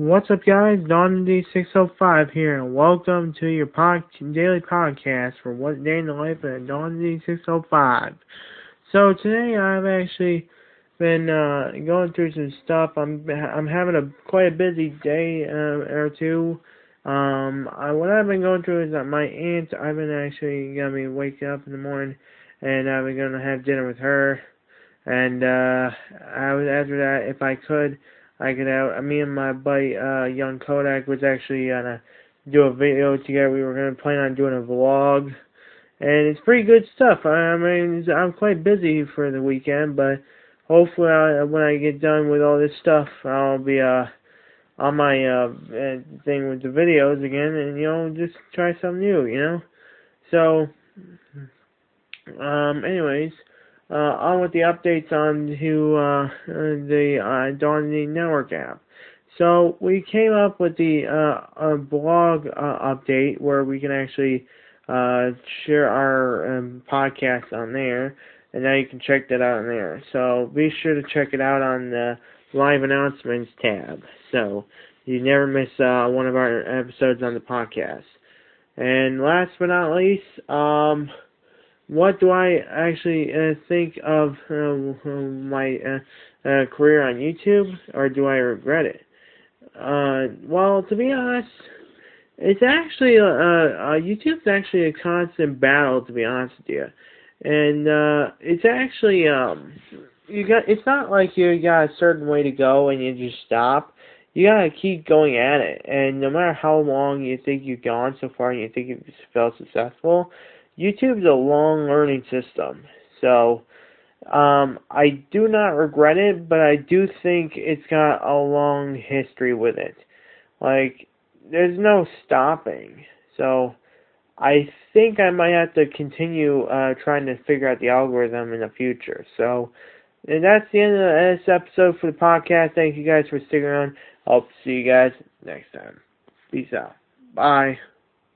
What's up, guys? Don D605 here, and welcome to your pod- daily podcast for What Day in the Life of Don D605. So today I've actually been uh, going through some stuff. I'm I'm having a quite a busy day uh, or two. Um, I, what I've been going through is that my aunt. I've been actually gonna be waking up in the morning, and I've been gonna have dinner with her. And uh, I was after that, if I could. I could out. Me and my buddy, uh, Young Kodak, was actually gonna do a video together. We were gonna plan on doing a vlog, and it's pretty good stuff. I, mean, I'm quite busy for the weekend, but hopefully, I, when I get done with all this stuff, I'll be uh on my uh thing with the videos again, and you know, just try something new, you know. So, um, anyways uh, on with the updates on to uh, the uh, Network app. So we came up with the uh, blog uh, update where we can actually uh, share our um, podcast on there, and now you can check that out on there. So be sure to check it out on the live announcements tab, so you never miss uh, one of our episodes on the podcast. And last but not least, um, what do I actually uh, think of uh, my uh, career on YouTube, or do I regret it? Uh, well, to be honest, it's actually uh, uh, YouTube's actually a constant battle, to be honest with you, and it's actually um, you got it's not like you got a certain way to go and you just stop. You gotta keep going at it, and no matter how long you think you've gone so far and you think you've felt successful, YouTube's a long learning system. So um, I do not regret it, but I do think it's got a long history with it. Like, there's no stopping. So I think I might have to continue uh, trying to figure out the algorithm in the future. So and that's the end of this episode for the podcast. Thank you guys for sticking around. I'll see you guys next time. Peace out. Bye.